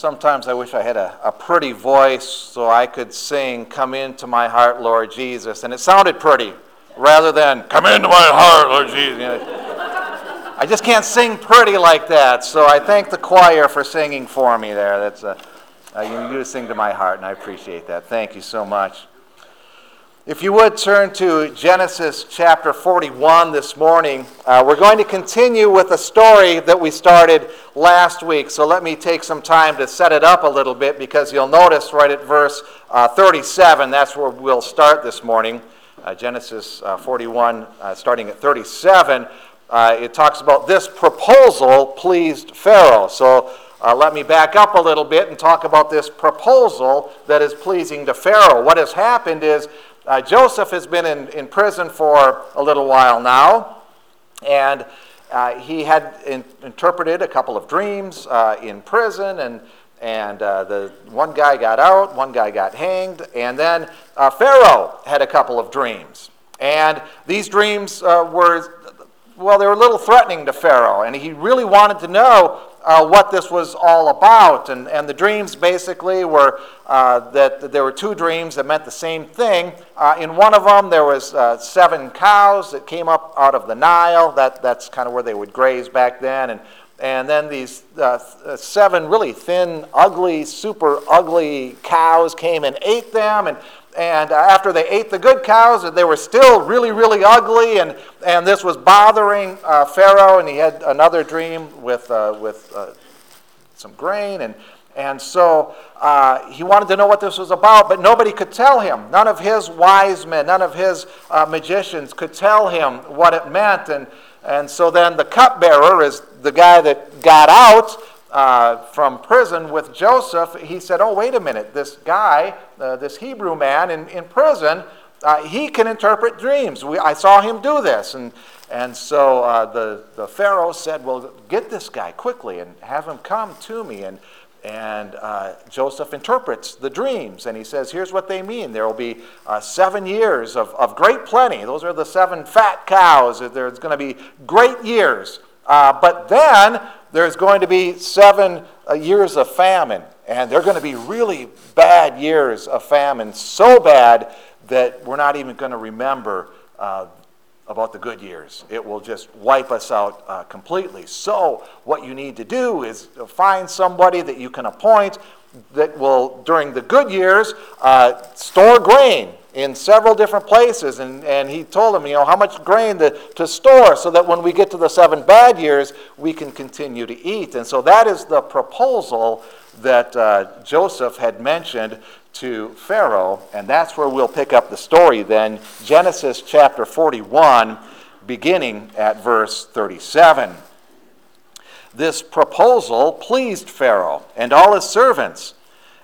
sometimes I wish I had a, a pretty voice so I could sing, Come into my heart, Lord Jesus. And it sounded pretty rather than, Come into my heart, Lord Jesus. You know, I just can't sing pretty like that. So I thank the choir for singing for me there. That's a, you sing to my heart, and I appreciate that. Thank you so much. If you would turn to Genesis chapter 41 this morning, uh, we're going to continue with a story that we started last week. So let me take some time to set it up a little bit because you'll notice right at verse uh, 37, that's where we'll start this morning. Uh, Genesis uh, 41, uh, starting at 37, uh, it talks about this proposal pleased Pharaoh. So let me back up a little bit and talk about this proposal that is pleasing to Pharaoh. What has happened is uh, Joseph has been in, in prison for a little while now, and uh, he had in, interpreted a couple of dreams uh, in prison, and, and uh, the one guy got out, one guy got hanged, and then uh, Pharaoh had a couple of dreams. And these dreams uh, were well, they were a little threatening to Pharaoh, and he really wanted to know uh, what this was all about. And, and the dreams basically were uh, that there were two dreams that meant the same thing. Uh, in one of them, there was uh, seven cows that came up out of the Nile. That, that's kind of where they would graze back then. And, and then these uh, seven really thin, ugly, super ugly cows came and ate them. And and after they ate the good cows, they were still really, really ugly, and, and this was bothering uh, Pharaoh. And he had another dream with, uh, with uh, some grain, and, and so uh, he wanted to know what this was about, but nobody could tell him. None of his wise men, none of his uh, magicians could tell him what it meant. And, and so then the cupbearer is the guy that got out uh, from prison with Joseph, he said, Oh, wait a minute, this guy, uh, this Hebrew man in, in prison, uh, he can interpret dreams. We, I saw him do this. And, and so uh, the, the Pharaoh said, Well, get this guy quickly and have him come to me. And, and uh, Joseph interprets the dreams. And he says, Here's what they mean there will be uh, seven years of, of great plenty. Those are the seven fat cows. There's going to be great years. but then there's going to be seven uh, years of famine, and they're going to be really bad years of famine, so bad that we're not even going to remember uh, about the good years. It will just wipe us out uh, completely. So, what you need to do is find somebody that you can appoint that will, during the good years, uh, store grain in several different places. And, and he told them, you know, how much grain to, to store so that when we get to the seven bad years, we can continue to eat. And so that is the proposal that uh, Joseph had mentioned to Pharaoh. And that's where we'll pick up the story then. Genesis chapter 41, beginning at verse 37. This proposal pleased Pharaoh and all his servants.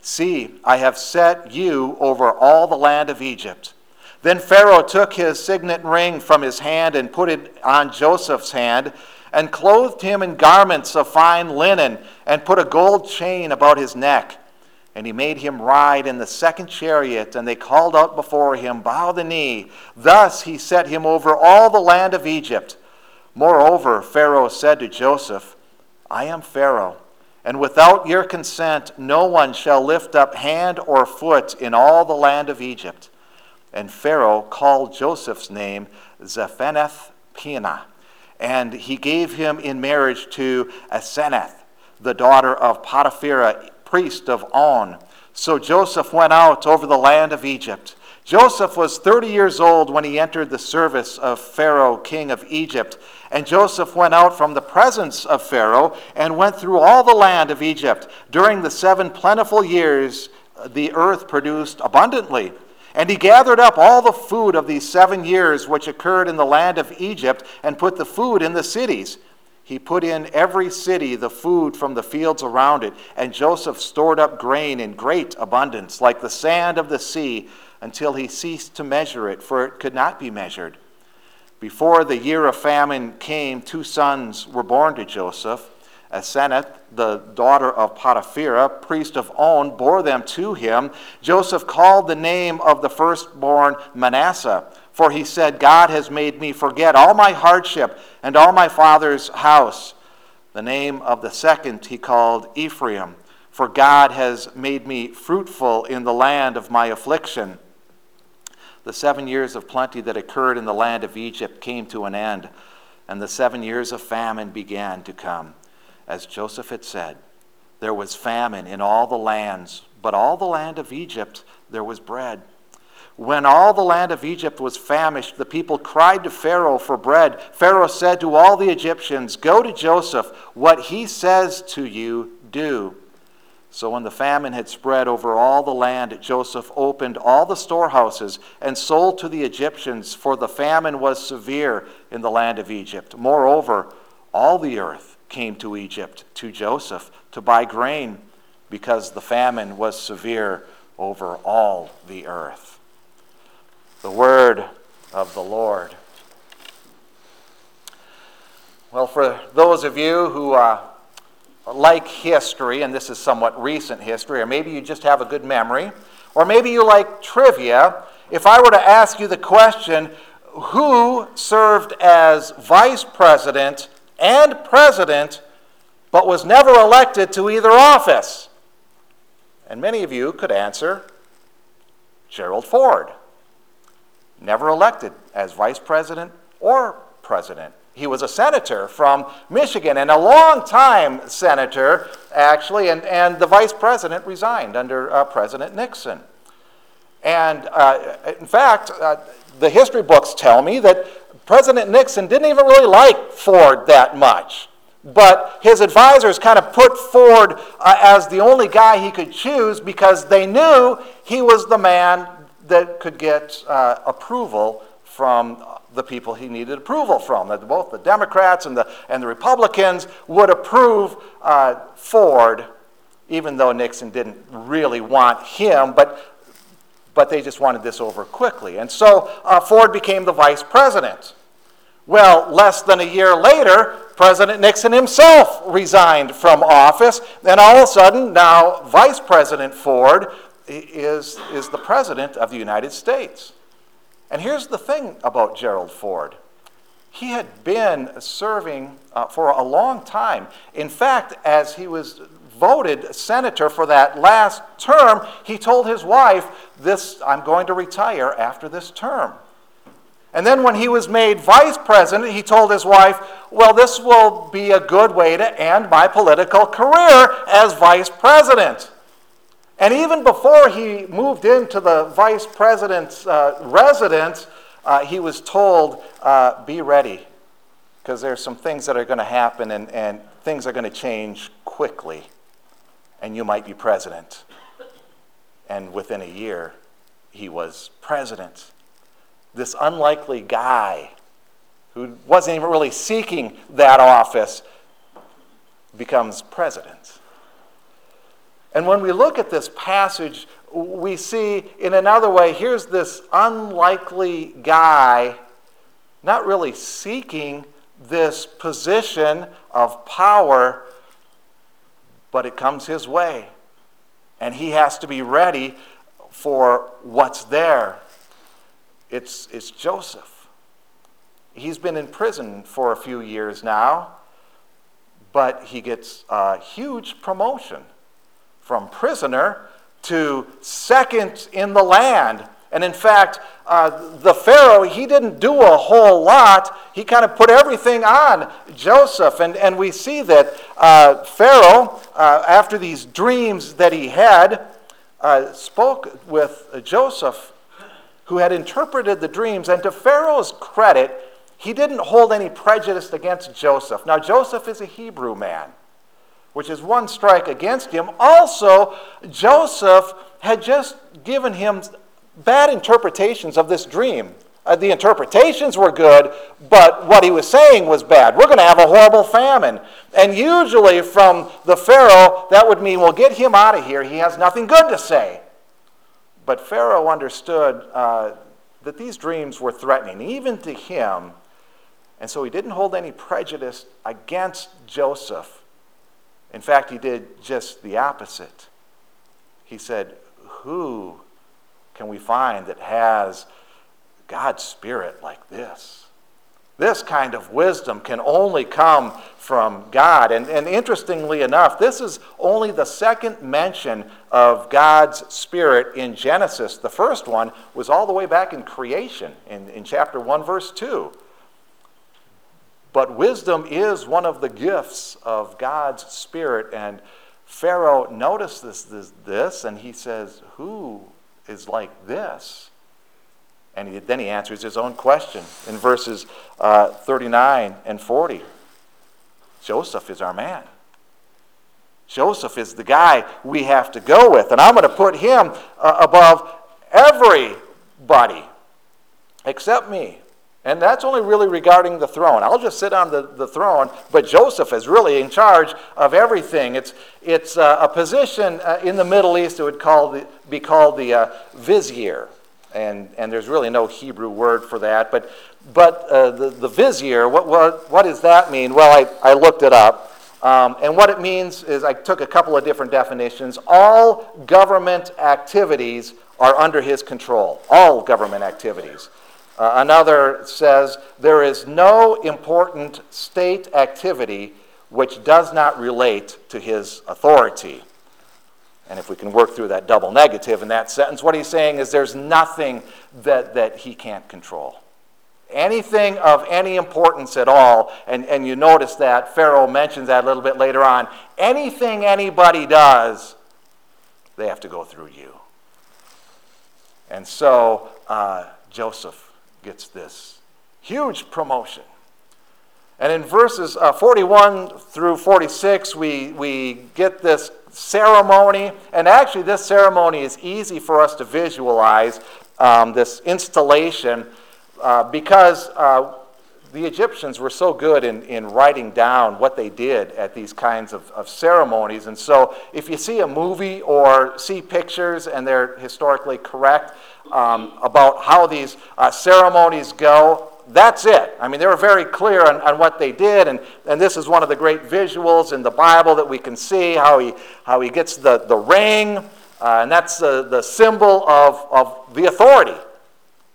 See, I have set you over all the land of Egypt. Then Pharaoh took his signet ring from his hand and put it on Joseph's hand, and clothed him in garments of fine linen, and put a gold chain about his neck. And he made him ride in the second chariot, and they called out before him, Bow the knee. Thus he set him over all the land of Egypt. Moreover, Pharaoh said to Joseph, I am Pharaoh and without your consent, no one shall lift up hand or foot in all the land of Egypt. And Pharaoh called Joseph's name Zaphenath Paneah, and he gave him in marriage to Asenath, the daughter of Potiphera, priest of On. So Joseph went out over the land of Egypt. Joseph was 30 years old when he entered the service of Pharaoh, king of Egypt. And Joseph went out from the presence of Pharaoh and went through all the land of Egypt. During the seven plentiful years, the earth produced abundantly. And he gathered up all the food of these seven years which occurred in the land of Egypt and put the food in the cities. He put in every city the food from the fields around it, and Joseph stored up grain in great abundance, like the sand of the sea, until he ceased to measure it, for it could not be measured. Before the year of famine came, two sons were born to Joseph. Asenath, the daughter of Potiphera, priest of On, bore them to him. Joseph called the name of the firstborn Manasseh for he said, God has made me forget all my hardship and all my father's house. The name of the second he called Ephraim, for God has made me fruitful in the land of my affliction. The seven years of plenty that occurred in the land of Egypt came to an end, and the seven years of famine began to come. As Joseph had said, there was famine in all the lands, but all the land of Egypt there was bread. When all the land of Egypt was famished, the people cried to Pharaoh for bread. Pharaoh said to all the Egyptians, Go to Joseph. What he says to you, do. So when the famine had spread over all the land, Joseph opened all the storehouses and sold to the Egyptians, for the famine was severe in the land of Egypt. Moreover, all the earth came to Egypt, to Joseph, to buy grain, because the famine was severe over all the earth the word of the Lord. Well, for those of you who uh, like history, and this is somewhat recent history, or maybe you just have a good memory, or maybe you like trivia, if I were to ask you the question, who served as vice president and president but was never elected to either office? And many of you could answer Gerald Ford never elected as vice president or president. He was a senator from Michigan and a long time senator, actually, and, and the vice president resigned under uh, President Nixon. And uh, in fact, uh, the history books tell me that President Nixon didn't even really like Ford that much. But his advisors kind of put Ford uh, as the only guy he could choose because they knew he was the man that could get uh, approval from the people he needed approval from. That both the Democrats and the, and the Republicans would approve uh, Ford, even though Nixon didn't really want him, but, but they just wanted this over quickly. And so uh, Ford became the vice president. Well, less than a year later, President Nixon himself resigned from office, and all of a sudden, now Vice President Ford is, is the President of the United States. And here's the thing about Gerald Ford he had been serving uh, for a long time. In fact, as he was voted senator for that last term, he told his wife, "This I'm going to retire after this term." And then when he was made vice president, he told his wife, "Well, this will be a good way to end my political career as vice president." And even before he moved into the vice president's uh, residence, uh, he was told, uh, be ready, because there's some things that are going to happen and, and things are going to change quickly, and you might be president. And within a year, he was president. This unlikely guy who wasn't even really seeking that office becomes president. And when we look at this passage, we see in another way here's this unlikely guy not really seeking this position of power, but it comes his way. And he has to be ready for what's there. It's, it's Joseph. He's been in prison for a few years now, but he gets a huge promotion from prisoner to second in the land. And in fact, uh, the Pharaoh, he didn't do a whole lot. He kind of put everything on Joseph. And, and we see that uh, Pharaoh, uh, after these dreams that he had, uh, spoke with Joseph, who had interpreted the dreams. And to Pharaoh's credit, he didn't hold any prejudice against Joseph. Now, Joseph is a Hebrew man which is one strike against him. Also, Joseph had just given him bad interpretations of this dream Uh, the interpretations were good, but what he was saying was bad. We're going to have a horrible famine. And usually, from the Pharaoh, that would mean, well, get him out of here. He has nothing good to say. But Pharaoh understood uh, that these dreams were threatening, even to him. And so he didn't hold any prejudice against Joseph. In fact, he did just the opposite. He said, Who can we find that has God's Spirit like this? This kind of wisdom can only come from God. And, and interestingly enough, this is only the second mention of God's Spirit in Genesis. The first one was all the way back in creation, in, in chapter 1, verse 2. But wisdom is one of the gifts of God's Spirit. And Pharaoh notices this, this and he says, Who is like this? And he, then he answers his own question in verses uh, 39 and 40. Joseph is our man. Joseph is the guy we have to go with. And I'm going to put him uh, above everybody except me. And that's only really regarding the throne. I'll just sit on the, the throne, but Joseph is really in charge of everything. It's, it's uh, a position uh, in the Middle East that would call the, be called the uh, vizier. And, and there's really no Hebrew word for that. But, but uh, the, the vizier, what, what, what does that mean? Well, I, I looked it up. Um, and what it means is I took a couple of different definitions. All government activities are under his control. All government activities. Uh, another says, There is no important state activity which does not relate to his authority. And if we can work through that double negative in that sentence, what he's saying is there's nothing that, that he can't control. Anything of any importance at all, and, and you notice that Pharaoh mentions that a little bit later on. Anything anybody does, they have to go through you. And so uh, Joseph gets this huge promotion. And in verses uh, 41 through 46, we, we get this ceremony. And actually, this ceremony is easy for us to visualize um, this installation uh, because uh, the Egyptians were so good in, in writing down what they did at these kinds of, of ceremonies. And so, if you see a movie or see pictures and they're historically correct, um, about how these uh, ceremonies go. That's it. I mean, they were very clear on, on what they did, and, and this is one of the great visuals in the Bible that we can see how he, how he gets the, the ring, uh, and that's the, the symbol of, of the authority.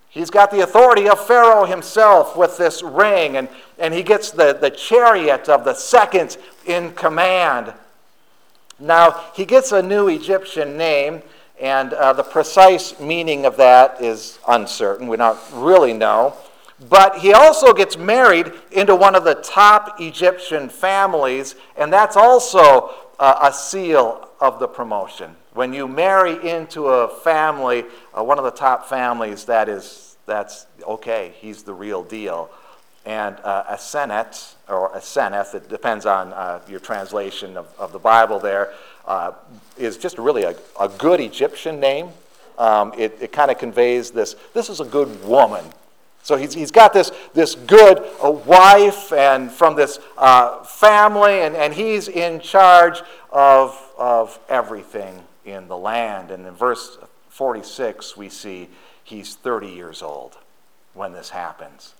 He's got the authority of Pharaoh himself with this ring, and, and he gets the, the chariot of the second in command. Now, he gets a new Egyptian name. And uh, the precise meaning of that is uncertain. We don't really know. But he also gets married into one of the top Egyptian families, and that's also uh, a seal of the promotion. When you marry into a family, uh, one of the top families, that is, that's okay, he's the real deal. And uh, Asenet, or Aseneth, it depends on uh, your translation of, of the Bible there, uh, is just really a, a good Egyptian name. Um, it it kind of conveys this this is a good woman. So he's, he's got this, this good uh, wife and from this uh, family, and, and he's in charge of, of everything in the land. And in verse 46, we see he's 30 years old when this happens.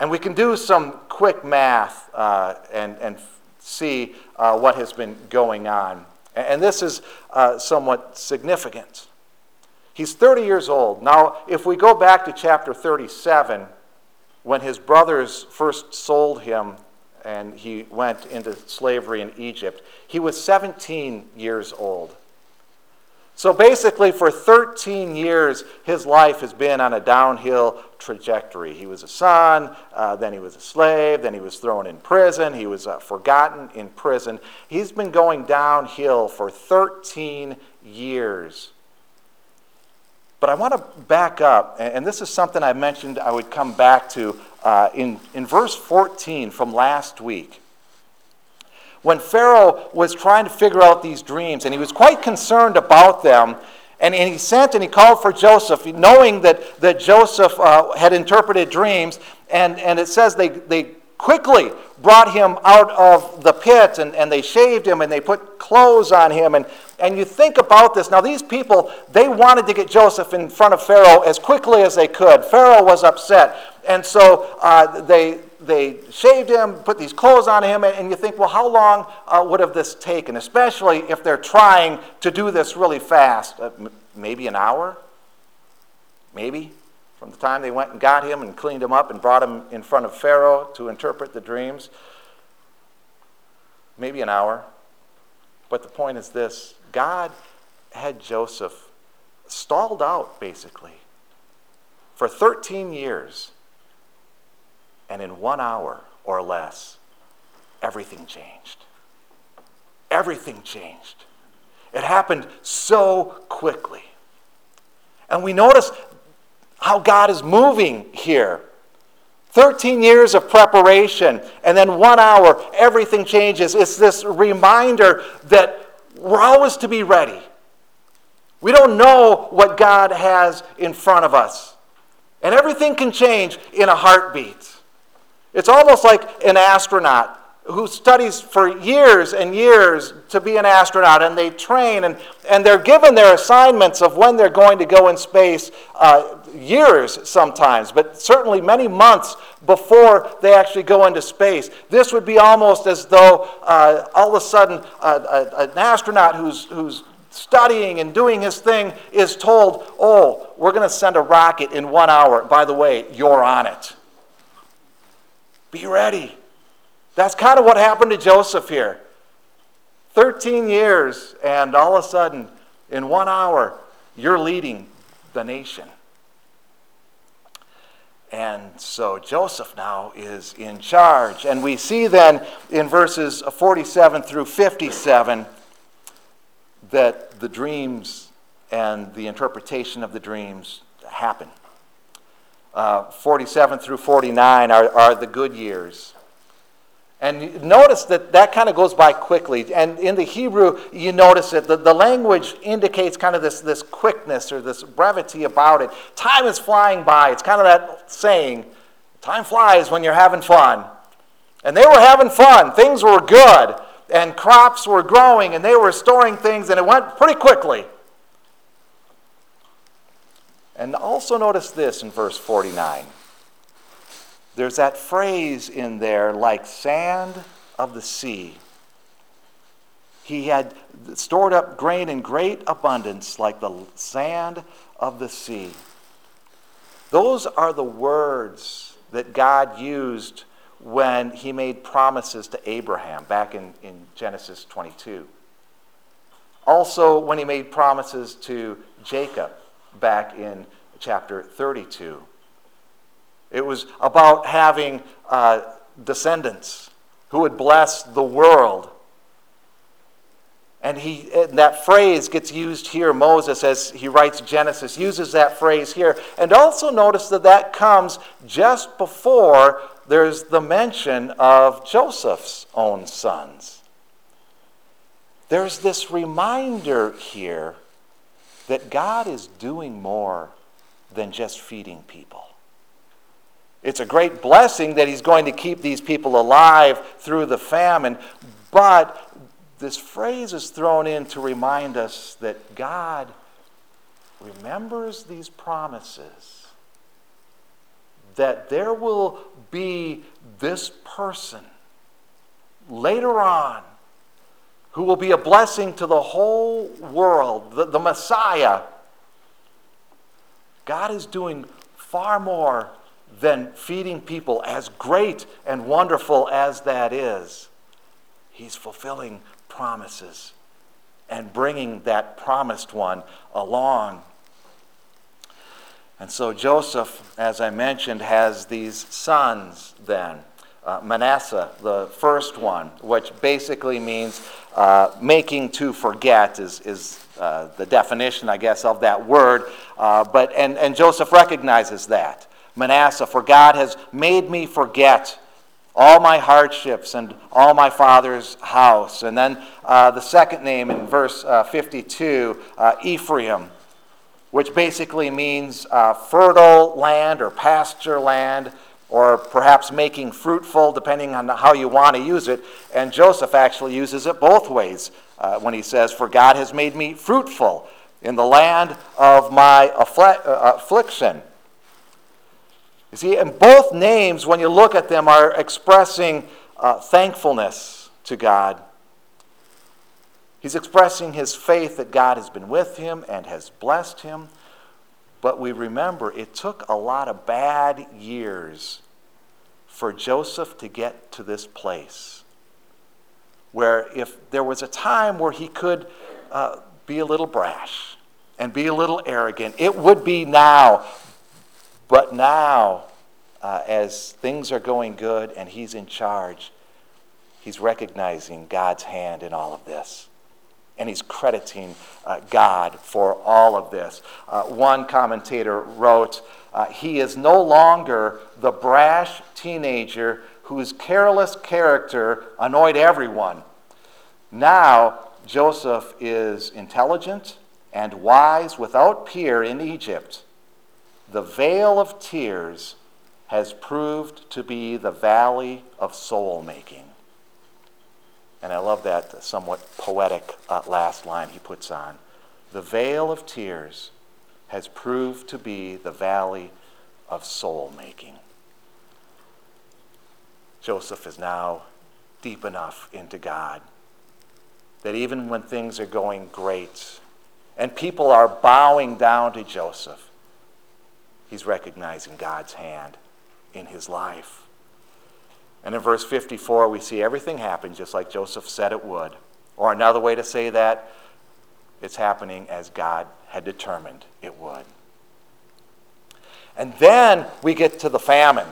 And we can do some quick math uh, and, and see uh, what has been going on. And this is uh, somewhat significant. He's 30 years old. Now, if we go back to chapter 37, when his brothers first sold him and he went into slavery in Egypt, he was 17 years old. So basically, for 13 years, his life has been on a downhill trajectory. He was a son, uh, then he was a slave, then he was thrown in prison, he was uh, forgotten in prison. He's been going downhill for 13 years. But I want to back up, and this is something I mentioned I would come back to uh, in, in verse 14 from last week when Pharaoh was trying to figure out these dreams, and he was quite concerned about them. And, and he sent and he called for Joseph, knowing that, that Joseph uh, had interpreted dreams. And, and it says they, they quickly brought him out of the pit and, and they shaved him and they put clothes on him. And, and you think about this. Now, these people, they wanted to get Joseph in front of Pharaoh as quickly as they could. Pharaoh was upset. And so uh, they, they shaved him, put these clothes on him, and you think, well, how long uh, would have this taken? Especially if they're trying to do this really fast. Uh, m- maybe an hour? Maybe? From the time they went and got him and cleaned him up and brought him in front of Pharaoh to interpret the dreams. Maybe an hour. But the point is this God had Joseph stalled out, basically, for 13 years and in one hour or less, everything changed. Everything changed. It happened so quickly. And we notice how God is moving here. 13 years of preparation, and then one hour, everything changes. It's this reminder that we're always to be ready. We don't know what God has in front of us. And everything can change in a heartbeat. It's almost like an astronaut who studies for years and years to be an astronaut, and they train, and, and they're given their assignments of when they're going to go in space, uh, years sometimes, but certainly many months before they actually go into space. This would be almost as though uh, all of a sudden uh, an astronaut who's, who's studying and doing his thing is told, Oh, we're going to send a rocket in one hour. By the way, you're on it. Be ready. That's kind of what happened to Joseph here. 13 years, and all of a sudden, in one hour, you're leading the nation. And so Joseph now is in charge. And we see then in verses 47 through 57 that the dreams and the interpretation of the dreams happen. Uh, 47 through 49 are, are the good years. And notice that that kind of goes by quickly. And in the Hebrew, you notice it. The, the language indicates kind of this, this quickness or this brevity about it. Time is flying by. It's kind of that saying time flies when you're having fun. And they were having fun. Things were good. And crops were growing and they were storing things, and it went pretty quickly. And also notice this in verse 49. There's that phrase in there, like sand of the sea. He had stored up grain in great abundance, like the sand of the sea. Those are the words that God used when he made promises to Abraham back in, in Genesis 22. Also, when he made promises to Jacob back in chapter 32. It was about having uh, descendants who would bless the world. And, he, and that phrase gets used here. Moses, as he writes Genesis, uses that phrase here. And also notice that that comes just before there's the mention of Joseph's own sons. There's this reminder here that God is doing more than just feeding people. It's a great blessing that He's going to keep these people alive through the famine, but this phrase is thrown in to remind us that God remembers these promises, that there will be this person later on who will be a blessing to the whole world, the, the Messiah. God is doing far more than feeding people, as great and wonderful as that is. He's fulfilling promises and bringing that promised one along. And so Joseph, as I mentioned, has these sons then uh, Manasseh, the first one, which basically means uh, making to forget, is, is uh, the definition, I guess, of that word. Uh, but, and, and Joseph recognizes that. Manasseh, for God has made me forget all my hardships and all my father's house. And then uh, the second name in verse uh, 52, Ephraim, which basically means uh, fertile land or pasture land, or perhaps making fruitful, depending on how you want to use it. And Joseph actually uses it both ways uh, when he says, For God has made me fruitful in the land of my affl- uh, affliction. You see, and both names, when you look at them, are expressing uh, thankfulness to God. He's expressing his faith that God has been with him and has blessed him. But we remember it took a lot of bad years for Joseph to get to this place where if there was a time where he could uh, be a little brash and be a little arrogant, it would be now. But now, uh, as things are going good and he's in charge, he's recognizing God's hand in all of this. And he's crediting uh, God for all of this. Uh, one commentator wrote, uh, He is no longer the brash teenager whose careless character annoyed everyone. Now, Joseph is intelligent and wise without peer in Egypt. The vale of tears has proved to be the valley of soul making. And I love that somewhat poetic uh, last line he puts on. The vale of tears has proved to be the valley of soul making. Joseph is now deep enough into God that even when things are going great and people are bowing down to Joseph, he's recognizing God's hand in his life. And in verse 54, we see everything happen just like Joseph said it would. Or another way to say that, it's happening as God had determined it would. And then we get to the famine.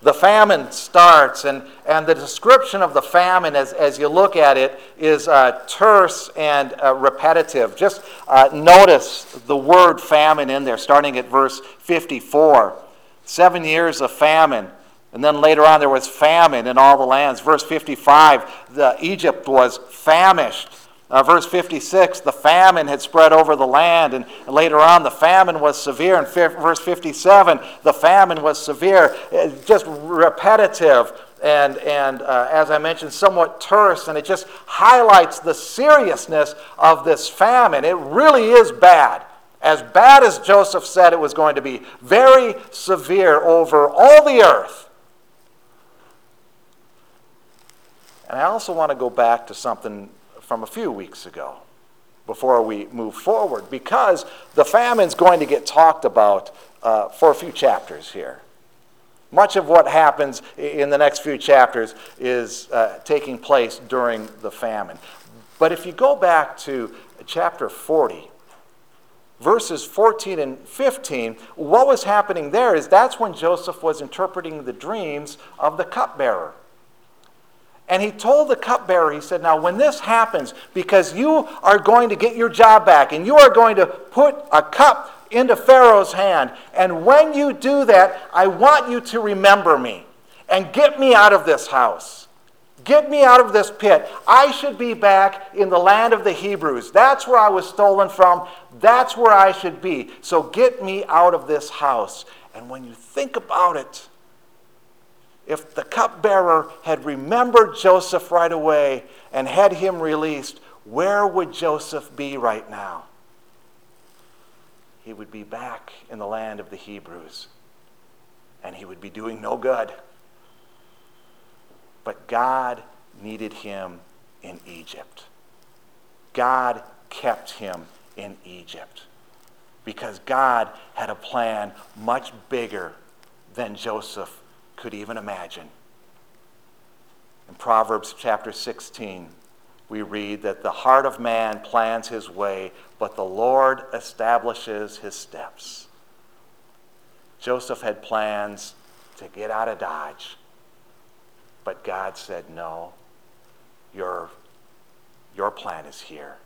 The famine starts, and, and the description of the famine, as, as you look at it, is uh, terse and uh, repetitive. Just uh, notice the word famine in there, starting at verse 54. Seven years of famine. And then later on, there was famine in all the lands. Verse 55, the, Egypt was famished. Uh, verse 56, the famine had spread over the land, and later on, the famine was severe. In verse 57, the famine was severe, it, just repetitive, and, and uh, as I mentioned, somewhat terse, and it just highlights the seriousness of this famine. It really is bad. As bad as Joseph said it was going to be, very severe over all the earth. And I also want to go back to something from a few weeks ago before we move forward, because the famine's going to get talked about uh, for a few chapters here. Much of what happens in the next few chapters is uh, taking place during the famine. But if you go back to chapter 40, verses 14 and 15, what was happening there is that's when Joseph was interpreting the dreams of the cupbearer. And he told the cupbearer, he said, Now, when this happens, because you are going to get your job back and you are going to put a cup into Pharaoh's hand, and when you do that, I want you to remember me and get me out of this house. Get me out of this pit. I should be back in the land of the Hebrews. That's where I was stolen from. That's where I should be. So get me out of this house. And when you think about it, if the cupbearer had remembered Joseph right away and had him released, where would Joseph be right now? He would be back in the land of the Hebrews, and he would be doing no good. But God needed him in Egypt. God kept him in Egypt because God had a plan much bigger than Joseph could even imagine. In Proverbs chapter 16, we read that the heart of man plans his way, but the Lord establishes his steps. Joseph had plans to get out of Dodge, but God said, No, your, your plan is here.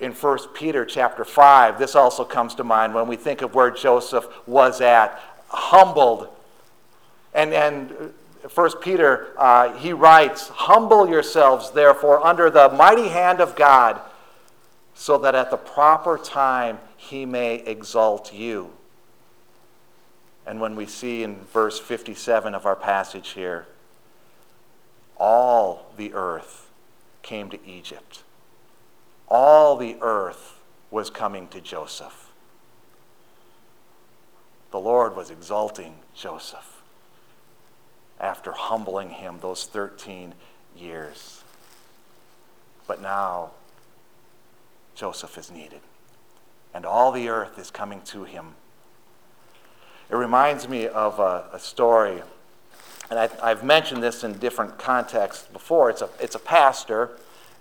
In 1 Peter chapter 5, this also comes to mind when we think of where Joseph was at, humbled and, and First Peter, uh, he writes, Humble yourselves, therefore, under the mighty hand of God, so that at the proper time he may exalt you. And when we see in verse 57 of our passage here, all the earth came to Egypt. All the earth was coming to Joseph. The Lord was exalting Joseph after humbling him those 13 years. But now Joseph is needed, and all the earth is coming to him. It reminds me of a, a story and I, have mentioned this in different contexts before. It's a, it's a pastor,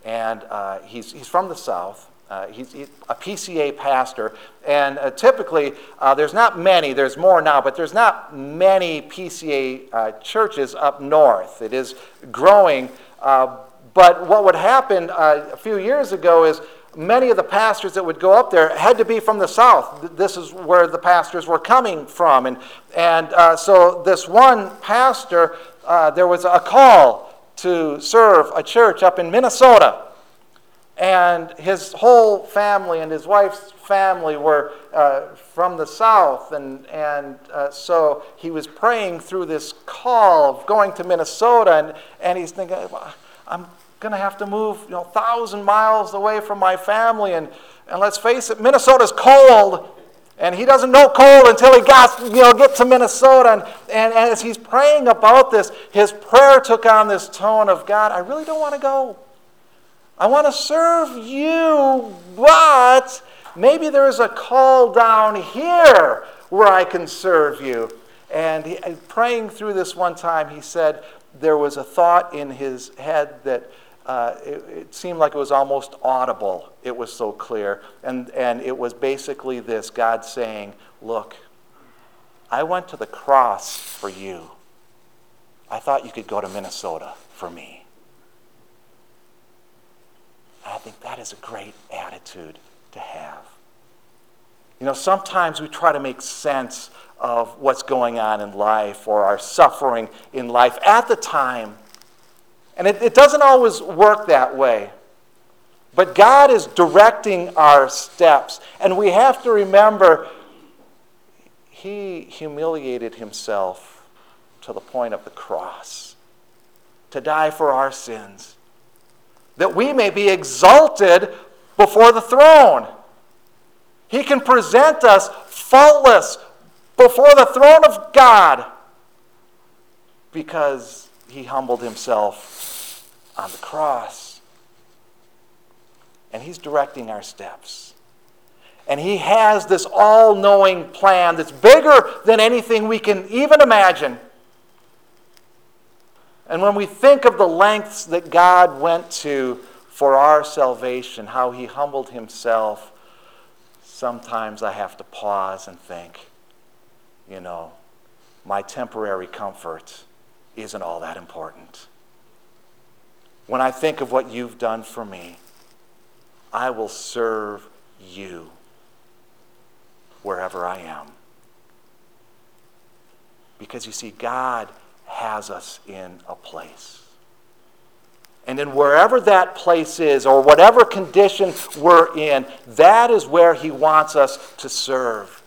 and uh, he's, he's from the South. Uh, he's, he's, a PCA pastor, and uh, typically uh, there's not many, there's more now, but there's not many PCA uh, churches up north. It is growing. Uh, but what would happen a few years ago is many of the pastors that would go up there had to be from the south. This is where the pastors were coming from. And, and uh, so, this one pastor, uh, there was a call to serve a church up in Minnesota. And his whole family and his wife's family were uh, from the south. And, and uh, so he was praying through this call of going to Minnesota. And, and he's thinking, I'm going to have to move, you know, thousand miles away from my family. And, and let's face it, Minnesota's cold. And he doesn't know cold until he got, you know, get to Minnesota. And, and, and as he's praying about this, his prayer took on this tone of God, I really don't want to go. I want to serve you, but maybe there's a call down here where I can serve you. And he, praying through this one time, he said there was a thought in his head that uh, it, it, seemed like it was almost audible. It was so clear. And, and it was basically this God saying, Look, I went to the cross for you. I thought you could go to Minnesota for me. I think that is a great attitude to have. You know, sometimes we try to make sense of what's going on in life or our suffering in life at the time and it, it doesn't always work that way. But God is directing our steps. And we have to remember, He humiliated Himself to the point of the cross to die for our sins, that we may be exalted before the throne. He can present us faultless before the throne of God because he humbled himself on the cross. And he's directing our steps. And he has this all knowing plan that's bigger than anything we can even imagine. And when we think of the lengths that God went to for our salvation, how he humbled himself, sometimes I have to pause and think, you know, my temporary comfort isn't all that important. When I think of what you've done for me, I will serve you wherever I am. Because you see, God has us in a place. And in wherever that place is, or whatever condition we're in, that is where He wants us to serve.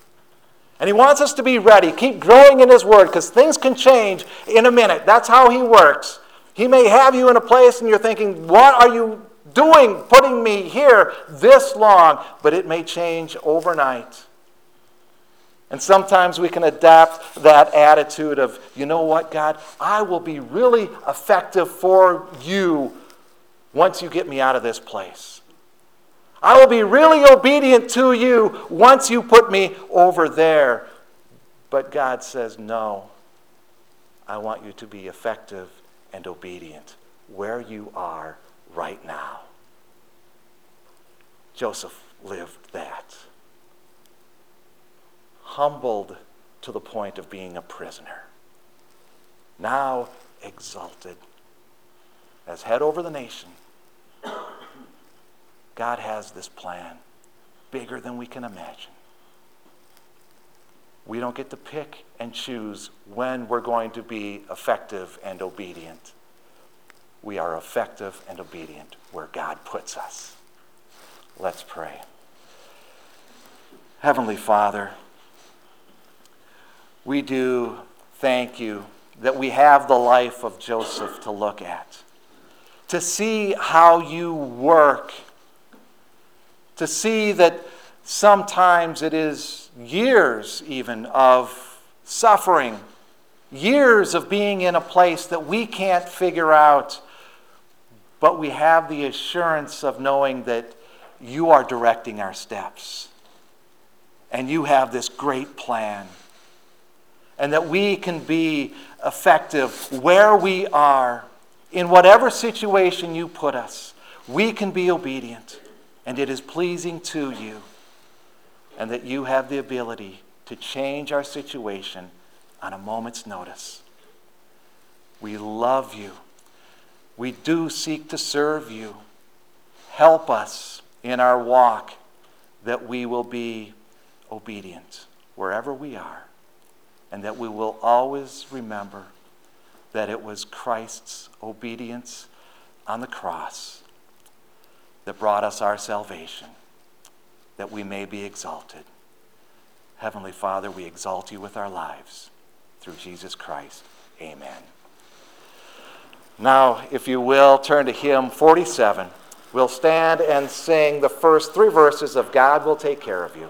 And He wants us to be ready. Keep growing in His Word because things can change in a minute. That's how He works. He may have you in a place and you're thinking, What are you doing putting me here this long? But it may change overnight. And sometimes we can adapt that attitude of, you know what, God, I will be really effective for you once you get me out of this place. I will be really obedient to you once you put me over there. But God says, No, I want you to be effective and obedient where you are right now. Joseph lived that. Humbled to the point of being a prisoner. Now exalted as head over the nation. God has this plan bigger than we can imagine. We don't get to pick and choose when we're going to be effective and obedient. We are effective and obedient where God puts us. Let's pray. Heavenly Father, we do thank you that we have the life of Joseph to look at, to see how you work, to see that sometimes it is years even of suffering, years of being in a place that we can't figure out, but we have the assurance of knowing that you are directing our steps. And you have this great plan. And that we can be effective where we are, in whatever situation you put us. We can be obedient, and it is pleasing to you. And that you have the ability to change our situation on a moment's notice. We love you. We do seek to serve you. Help us in our walk that we will be obedient wherever we are, and that we will always remember that it was Christ's obedience on the cross that brought us our salvation, that we may be exalted. Heavenly Father, we exalt you with our lives through Jesus Christ. Amen. Now, if you will, turn to hymn 47. We'll stand and sing the first three verses of God Will Take Care of You.